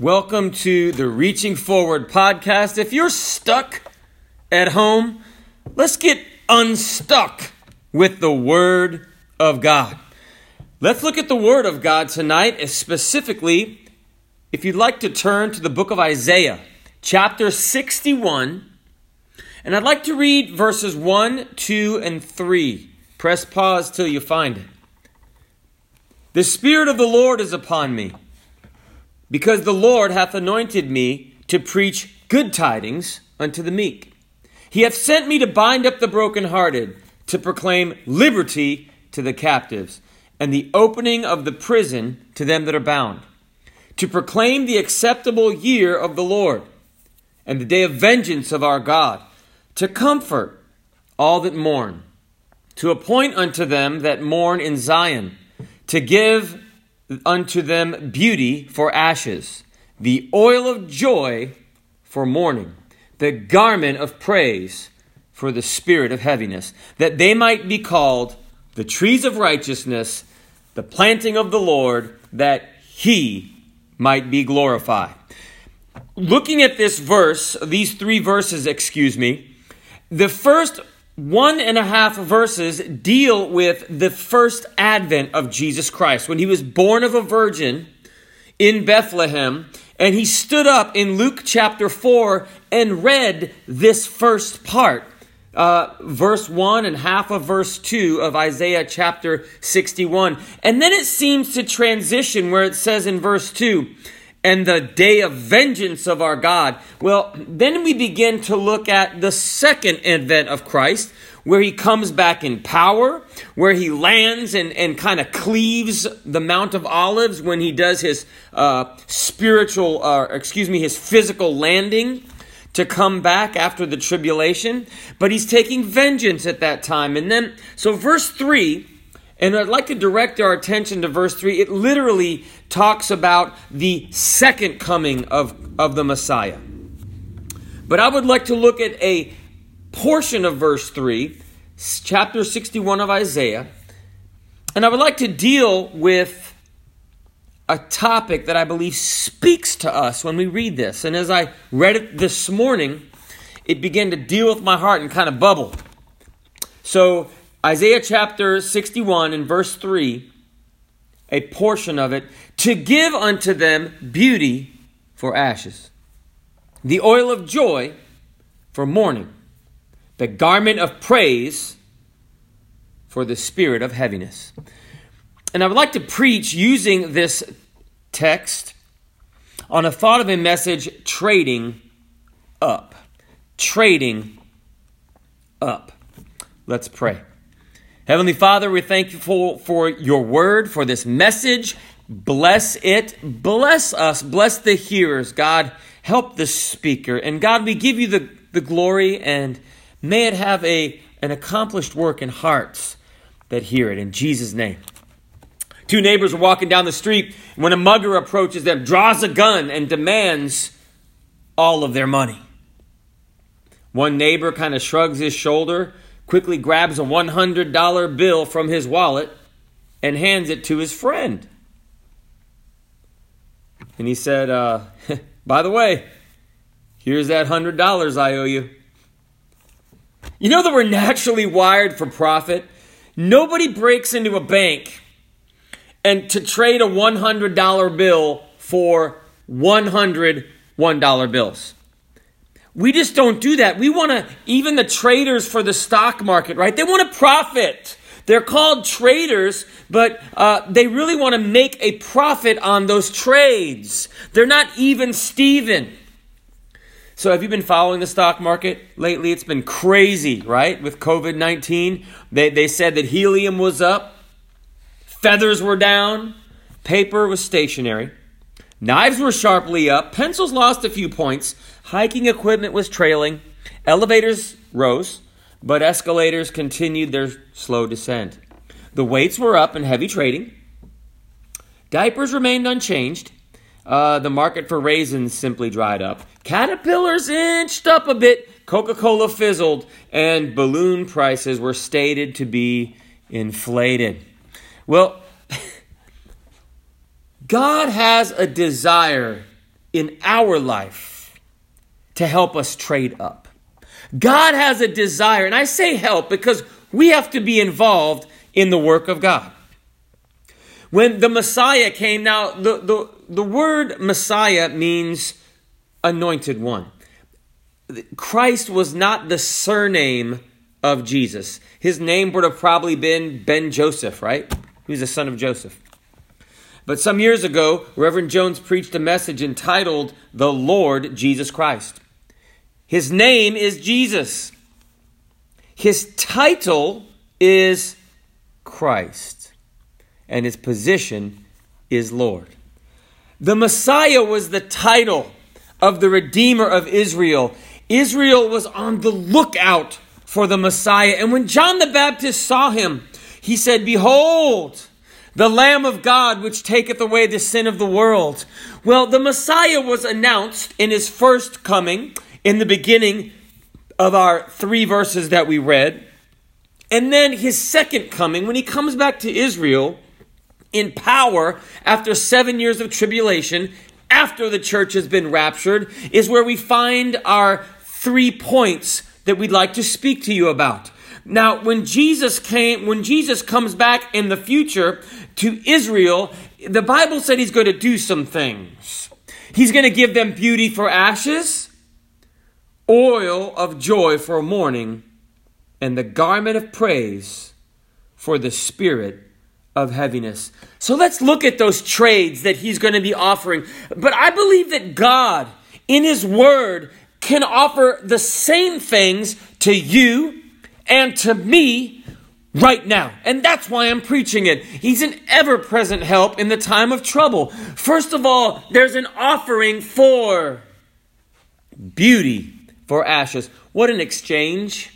Welcome to the Reaching Forward podcast. If you're stuck at home, let's get unstuck with the Word of God. Let's look at the Word of God tonight, specifically, if you'd like to turn to the book of Isaiah, chapter 61, and I'd like to read verses 1, 2, and 3. Press pause till you find it. The Spirit of the Lord is upon me because the Lord hath anointed me to preach good tidings unto the meek. He hath sent me to bind up the brokenhearted, to proclaim liberty to the captives, and the opening of the prison to them that are bound, to proclaim the acceptable year of the Lord, and the day of vengeance of our God, to comfort all that mourn, to appoint unto them that mourn in Zion, to give unto them beauty for ashes, the oil of joy for mourning, the garment of praise for the spirit of heaviness, that they might be called the trees of righteousness, the planting of the Lord, that he might be glorified. Looking at this verse, these three verses, excuse me, the first one and a half verses deal with the first advent of Jesus Christ, when he was born of a virgin in Bethlehem. And he stood up in Luke chapter 4 and read this first part, uh, verse 1 and half of verse 2 of Isaiah chapter 61. And then it seems to transition where it says in verse 2, and the day of vengeance of our God. Well, then we begin to look at the second advent of Christ, where he comes back in power, where he lands and, and kind of cleaves the Mount of Olives when he does his uh, spiritual, uh, excuse me, his physical landing to come back after the tribulation. But he's taking vengeance at that time. And then, so verse 3 and I'd like to direct our attention to verse 3. It literally talks about the second coming of, of the Messiah. But I would like to look at a portion of verse 3, chapter 61 of Isaiah, and I would like to deal with a topic that I believe speaks to us when we read this. And as I read it this morning, it began to deal with my heart and kind of bubble. So Isaiah chapter 61 and verse 3, a portion of it, to give unto them beauty for ashes, the oil of joy for mourning, the garment of praise for the spirit of heaviness. And I would like to preach using this text on a thought of a message trading up. Trading up. Let's pray. Heavenly Father, we thank you for, for your word, for this message. Bless it. Bless us. Bless the hearers. God, help the speaker. And God, we give you the, the glory and may it have a, an accomplished work in hearts that hear it. In Jesus' name. Two neighbors are walking down the street when a mugger approaches them, draws a gun, and demands all of their money. One neighbor kind of shrugs his shoulder quickly grabs a $100 bill from his wallet and hands it to his friend. And he said, uh, By the way, here's that $100 I owe you. You know that we're naturally wired for profit? Nobody breaks into a bank and to trade a $100 bill for 100 $1 bills. We just don't do that. We want to, even the traders for the stock market, right? They want to profit. They're called traders, but uh, they really want to make a profit on those trades. They're not even Steven. So, have you been following the stock market lately? It's been crazy, right? With COVID 19, they, they said that helium was up, feathers were down, paper was stationary, knives were sharply up, pencils lost a few points, Hiking equipment was trailing, elevators rose, but escalators continued their slow descent. The weights were up in heavy trading. Diapers remained unchanged. Uh, the market for raisins simply dried up. Caterpillars inched up a bit. Coca Cola fizzled. And balloon prices were stated to be inflated. Well, God has a desire in our life to help us trade up. God has a desire, and I say help because we have to be involved in the work of God. When the Messiah came, now the, the, the word Messiah means anointed one. Christ was not the surname of Jesus. His name would have probably been Ben Joseph, right? He was the son of Joseph. But some years ago, Reverend Jones preached a message entitled The Lord Jesus Christ. His name is Jesus. His title is Christ. And his position is Lord. The Messiah was the title of the Redeemer of Israel. Israel was on the lookout for the Messiah. And when John the Baptist saw him, he said, Behold, the Lamb of God, which taketh away the sin of the world. Well, the Messiah was announced in his first coming in the beginning of our three verses that we read. And then his second coming, when he comes back to Israel in power after seven years of tribulation, after the church has been raptured, is where we find our three points that we'd like to speak to you about. Now, when Jesus came, when Jesus comes back in the future to Israel, the Bible said he's going to do some things. He's going to give them beauty for ashes, oil of joy for mourning, and the garment of praise for the spirit of heaviness. So let's look at those trades that he's going to be offering. But I believe that God, in his word, can offer the same things to you and to me right now. And that's why I'm preaching it. He's an ever present help in the time of trouble. First of all, there's an offering for beauty for ashes. What an exchange!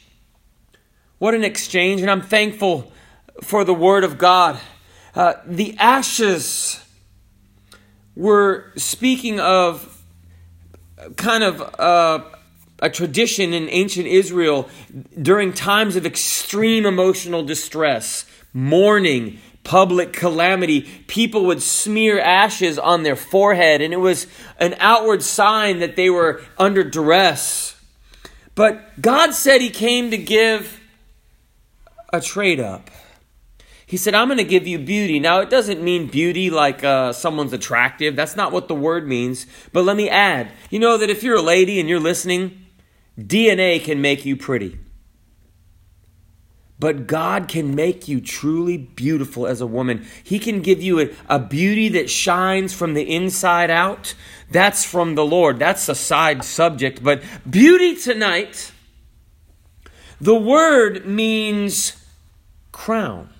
What an exchange. And I'm thankful for the Word of God. Uh, the ashes were speaking of kind of uh, a tradition in ancient Israel during times of extreme emotional distress, mourning, public calamity. People would smear ashes on their forehead, and it was an outward sign that they were under duress. But God said He came to give a trade up. He said, I'm going to give you beauty. Now, it doesn't mean beauty like uh, someone's attractive. That's not what the word means. But let me add you know that if you're a lady and you're listening, DNA can make you pretty. But God can make you truly beautiful as a woman. He can give you a, a, beauty that shines from the inside out. That's from the Lord. That's a side subject. But beauty tonight, the word means crown.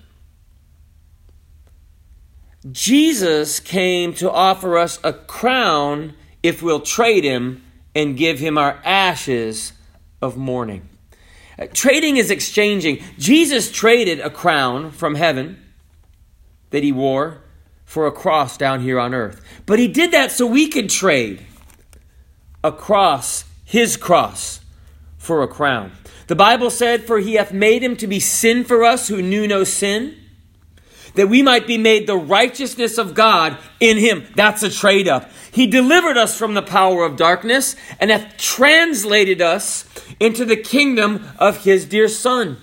Jesus came to offer us a crown if we'll trade him and give him our ashes of mourning. Uh, trading is exchanging. Jesus traded a crown from heaven that he wore for a cross down here on earth. But he did that so we could trade a cross, his cross, for a crown. The Bible said, For he hath made him to be sin for us who knew no sin that we might be made the righteousness of God in him. That's a trade up. He delivered us from the power of darkness and hath translated us into the kingdom of his dear Son,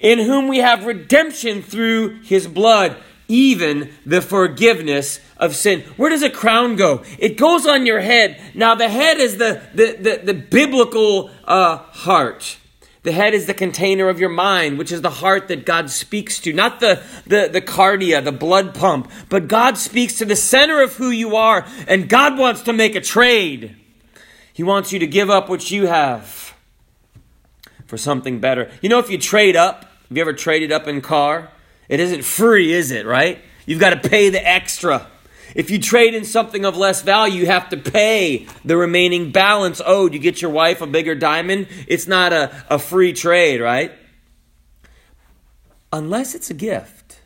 in whom we have redemption through his blood, even the forgiveness of sin. Where does a crown go? It goes on your head. Now, the head is the, the, the, the biblical uh, heart. The head is the container of your mind, which is the heart that God speaks to, not the, the, the cardia, the blood pump, but God speaks to the center of who you are, and God wants to make a trade. He wants you to give up what you have for something better. You know, if you trade up, have you ever traded up in car? It isn't free, is it, right? You've got to pay the extra. If you trade in something of less value, you have to pay the remaining balance owed. You get your wife a bigger diamond, it's not a, a free trade, right? Unless it's a gift.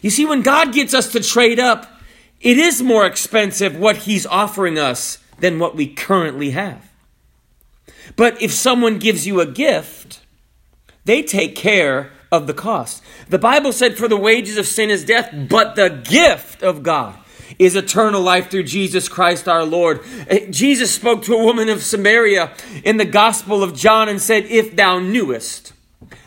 You see, when God gets us to trade up, it is more expensive what He's offering us than what we currently have. But if someone gives you a gift, they take care of the cost. The Bible said, For the wages of sin is death, but the gift of God. is eternal life through Jesus Christ our Lord. Eh, Jesus spoke to a woman of Samaria in the Gospel of John and said, If thou knewest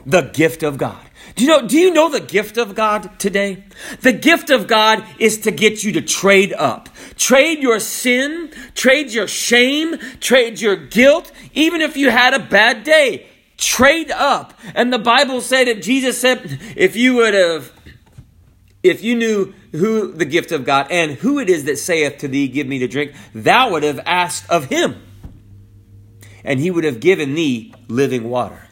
the gift of God. Do you know, do you know the gift of God today? The gift of God is to get you to trade up. Trade your sin, trade your shame, trade your guilt, even if you had a bad day. Trade up. And the Bible said that Jesus said, if you would have if you knew who the gift of God and who it is that saith to thee, Give me to drink, thou would have asked of him, and he would have given thee living water.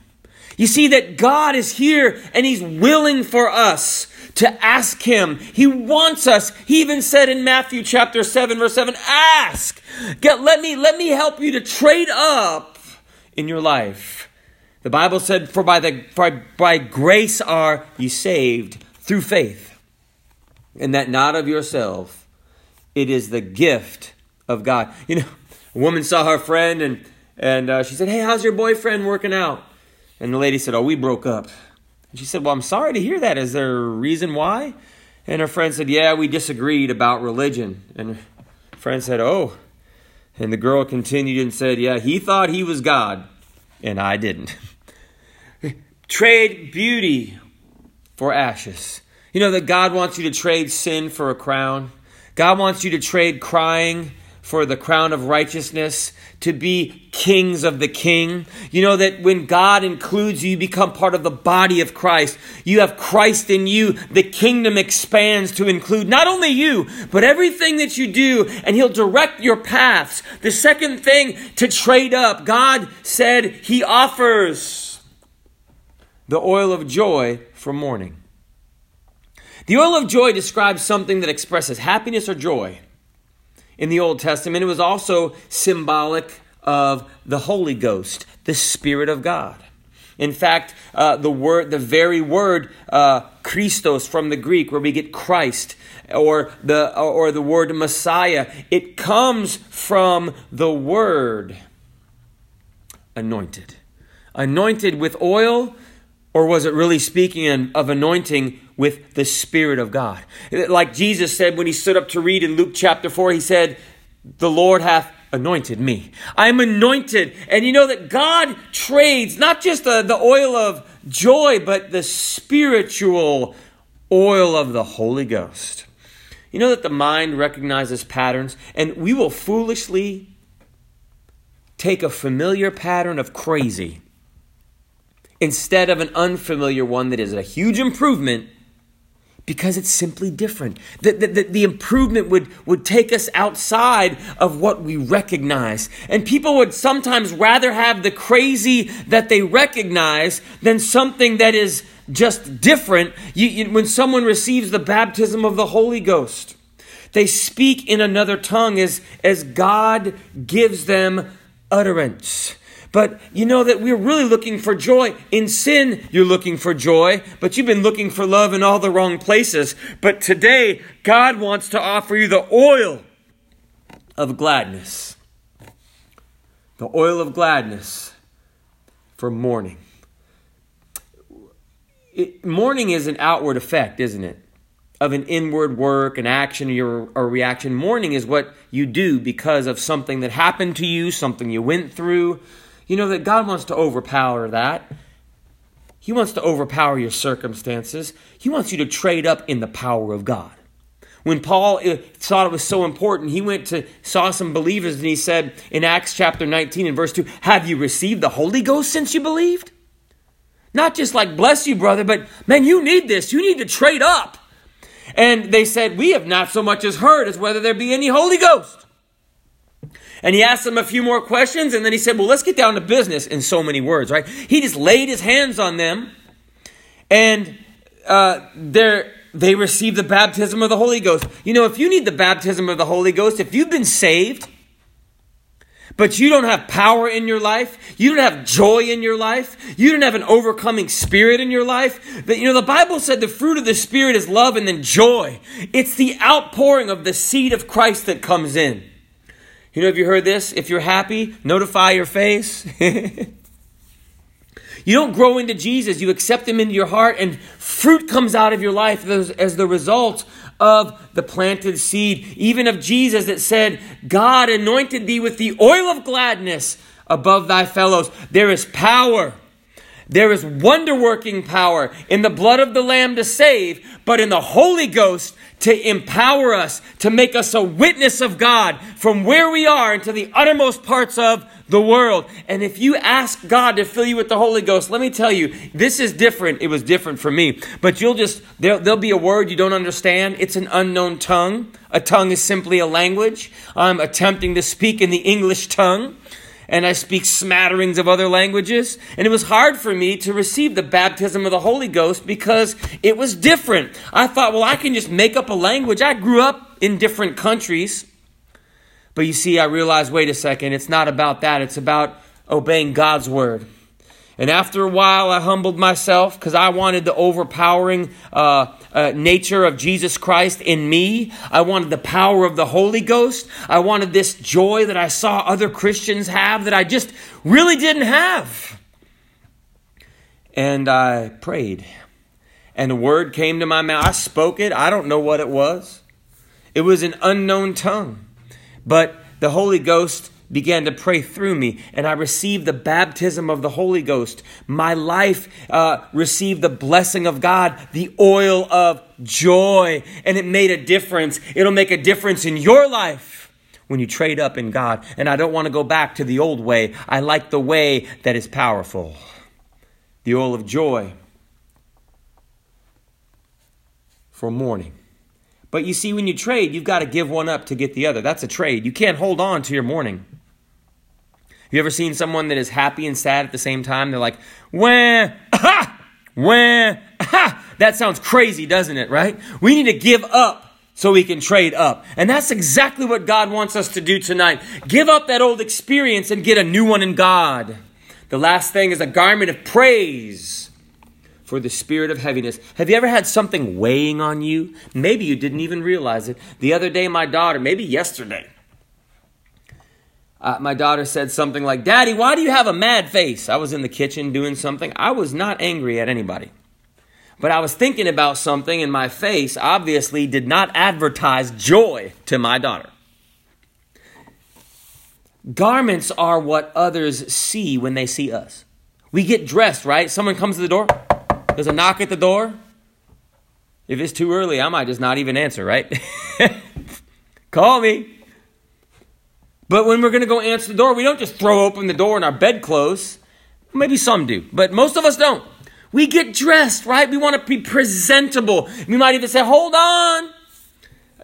You see that God is here and he's willing for us to ask him. He wants us. He even said in Matthew chapter 7 verse 7, ask. Get, let me let me help you to trade up in your life. The Bible said for by the for by grace are ye saved through faith and that not of yourself. It is the gift of God. You know, a woman saw her friend and, and uh, she said, Hey, how's your boyfriend working out? And the lady said, Oh, we broke up. And she said, Well, I'm sorry to hear that. Is there a reason why? And her friend said, Yeah, we disagreed about religion. And her friend said, Oh. And the girl continued and said, Yeah, he thought he was God, and I didn't. Trade beauty for ashes. You know that God wants you to trade sin for a crown. God wants you to trade crying for the crown of righteousness, to be kings of the king. You know that when God includes you, you become part of the body of Christ. You have Christ in you. The kingdom expands to include not only you, but everything that you do, and He'll direct your paths. The second thing to trade up, God said He offers the oil of joy for mourning. The oil of joy describes something that expresses happiness or joy. In the Old Testament, it was also symbolic of the Holy Ghost, the Spirit of God. In fact, uh, the word, the very word uh, Christos from the Greek, where we get Christ, or the or the word Messiah, it comes from the word anointed, anointed with oil, or was it really speaking of anointing with the Spirit of God. Like Jesus said when he stood up to read in Luke chapter 4, he said, The Lord hath anointed me. I am anointed. And you know that God trades not just the, the oil of joy, but the spiritual oil of the Holy Ghost. You know that the mind recognizes patterns, and we will foolishly take a familiar pattern of crazy instead of an unfamiliar one that is a huge improvement because it's simply different. The, the, the, improvement would, would take us outside of what we recognize. And people would sometimes rather have the crazy that they recognize than something that is just different. You, you, when someone receives the baptism of the Holy Ghost, they speak in another tongue as, as God gives them utterance. But you know that we're really looking for joy. In sin, you're looking for joy, but you've been looking for love in all the wrong places. But today, God wants to offer you the oil of gladness. The oil of gladness for mourning. It, mourning is an outward effect, isn't it? Of an inward work, an action, or, a reaction. Mourning is what you do because of something that happened to you, something you went through, you know that God wants to overpower that. He wants to overpower your circumstances. He wants you to trade up in the power of God. When Paul eh, thought it was so important, he went to saw some believers and he said in Acts chapter 19 and verse 2, "Have you received the Holy Ghost since you believed?" Not just like bless you brother, but man, you need this. You need to trade up. And they said, "We have not so much as heard as whether there be any Holy Ghost." And he asked them a few more questions, and then he said, Well, let's get down to business in so many words, right? He just laid his hands on them, and uh, they received the baptism of the Holy Ghost. You know, if you need the baptism of the Holy Ghost, if you've been saved, but you don't have power in your life, you don't have joy in your life, you don't have an overcoming spirit in your life, that you know the Bible said the fruit of the spirit is love and then joy. It's the outpouring of the seed of Christ that comes in. You know, have you heard this? If you're happy, notify your face. you don't grow into Jesus, you accept Him into your heart, and fruit comes out of your life as, the result of the planted seed. Even of Jesus, it said, God anointed thee with the oil of gladness above thy fellows. There is power. There is wonder working power in the blood of the Lamb to save, but in the Holy Ghost to empower us, to make us a witness of God from where we are into the uttermost parts of the world. And if you ask God to fill you with the Holy Ghost, let me tell you, this is different. It was different for me. But you'll just, there, will be a word you don't understand. It's an unknown tongue. A tongue is simply a language. I'm attempting to speak in the English tongue and I speak smatterings of other languages. And it was hard for me to receive the baptism of the Holy Ghost because it was different. I thought, well, I can just make up a language. I grew up in different countries. But you see, I realized, wait a second, it's not about that. It's about obeying God's word. And after a while, I humbled myself because I wanted the overpowering uh, uh, nature of Jesus Christ in me. I wanted the power of the Holy Ghost. I wanted this joy that I saw other Christians have that I just really didn't have. And I prayed. And a word came to my mouth. I spoke it. I don't know what it was. It was an unknown tongue. But the Holy Ghost began to pray through me, and I received the baptism of the Holy Ghost. My life uh, received the blessing of God, the oil of joy, and it made a difference. It'll make a difference in your life when you trade up in God. And I don't want to go back to the old way. I like the way that is powerful the oil of joy for mourning. But you see, when you trade, you've got to give one up to get the other. That's a trade. You can't hold on to your mourning. You ever seen someone that is happy and sad at the same time? They're like, wah, aha, wah, aha. That sounds crazy, doesn't it, right? We need to give up so we can trade up. And that's exactly what God wants us to do tonight. Give up that old experience and get a new one in God. The last thing is a garment of praise for the spirit of heaviness. Have you ever had something weighing on you? Maybe you didn't even realize it. The other day, my daughter, maybe yesterday, uh, my daughter said something like, Daddy, why do you have a mad face? I was in the kitchen doing something. I was not angry at anybody. But I was thinking about something, and my face obviously did not advertise joy to my daughter. Garments are what others see when they see us. We get dressed, right? Someone comes to the door, there's a knock at the door. If it's too early, I might just not even answer, right? Call me. But when we're going to go answer the door, we don't just throw open the door in our bedclothes. Maybe some do, but most of us don't. We get dressed, right? We want to be presentable. We might even say, hold on,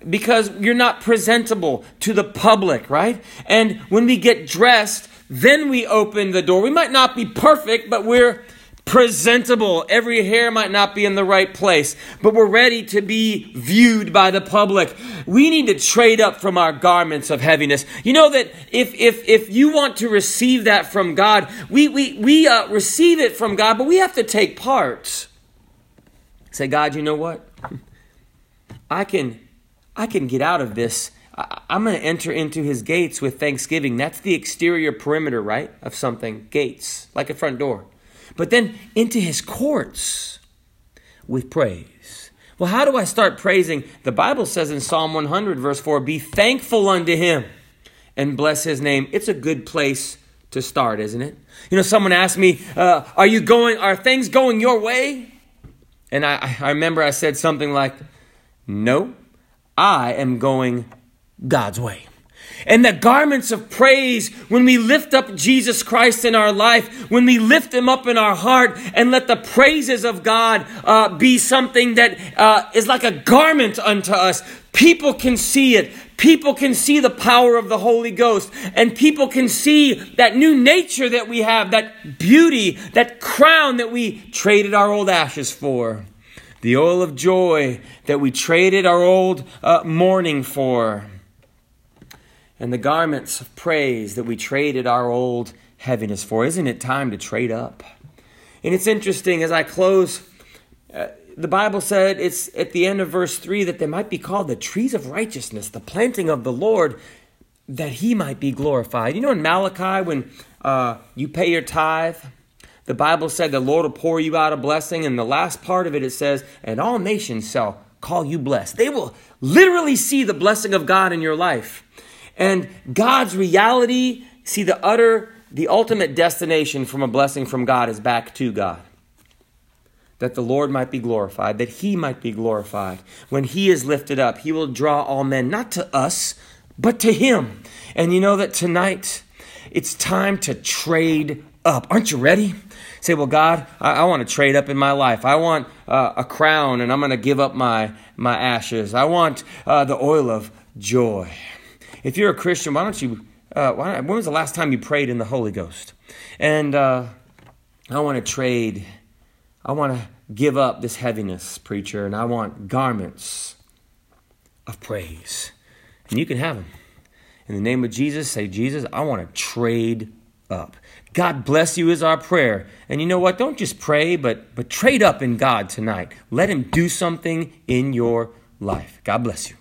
because you're not presentable to the public, right? And when we get dressed, then we open the door. We might not be perfect, but we're presentable. Every hair might not be in the right place, but we're ready to be viewed by the public. We need to trade up from our garments of heaviness. You know that if if if you want to receive that from God, we we we uh, receive it from God, but we have to take part. Say, God, you know what? I can I can get out of this. I'm going to enter into his gates with thanksgiving. That's the exterior perimeter, right? Of something. Gates, like a front door but then into his courts with praise. Well, how do I start praising? The Bible says in Psalm 100, verse 4, be thankful unto him and bless his name. It's a good place to start, isn't it? You know, someone asked me, uh, are you going, are things going your way? And I, I remember I said something like, no, I am going God's way and the garments of praise when we lift up Jesus Christ in our life, when we lift Him up in our heart, and let the praises of God uh, be something that uh, is like a garment unto us. People can see it. People can see the power of the Holy Ghost, and people can see that new nature that we have, that beauty, that crown that we traded our old ashes for, the oil of joy that we traded our old uh, mourning for and the garments of praise that we traded our old heaviness for. Isn't it time to trade up? And it's interesting as I close, uh, the Bible said it's at the end of verse 3 that they might be called the trees of righteousness, the planting of the Lord, that he might be glorified. You know, in Malachi, when uh, you pay your tithe, the Bible said the Lord will pour you out a blessing, and the last part of it, it says, and all nations shall call you blessed. They will literally see the blessing of God in your life. And God's reality, see the utter, the ultimate destination from a blessing from God is back to God. That the Lord might be glorified, that He might be glorified. When He is lifted up, He will draw all men, not to us, but to Him. And you know that tonight, it's time to trade up. Aren't you ready? Say, well, God, I, I want to trade up in my life. I want uh, a crown, and I'm going to give up my, my ashes. I want uh, the oil of joy. If you're a Christian, why don't you? Uh, why, when was the last time you prayed in the Holy Ghost? And uh, I want to trade. I want to give up this heaviness, preacher, and I want garments of praise. And you can have them. In the name of Jesus, say, Jesus, I want to trade up. God bless you is our prayer. And you know what? Don't just pray, but, but trade up in God tonight. Let Him do something in your life. God bless you.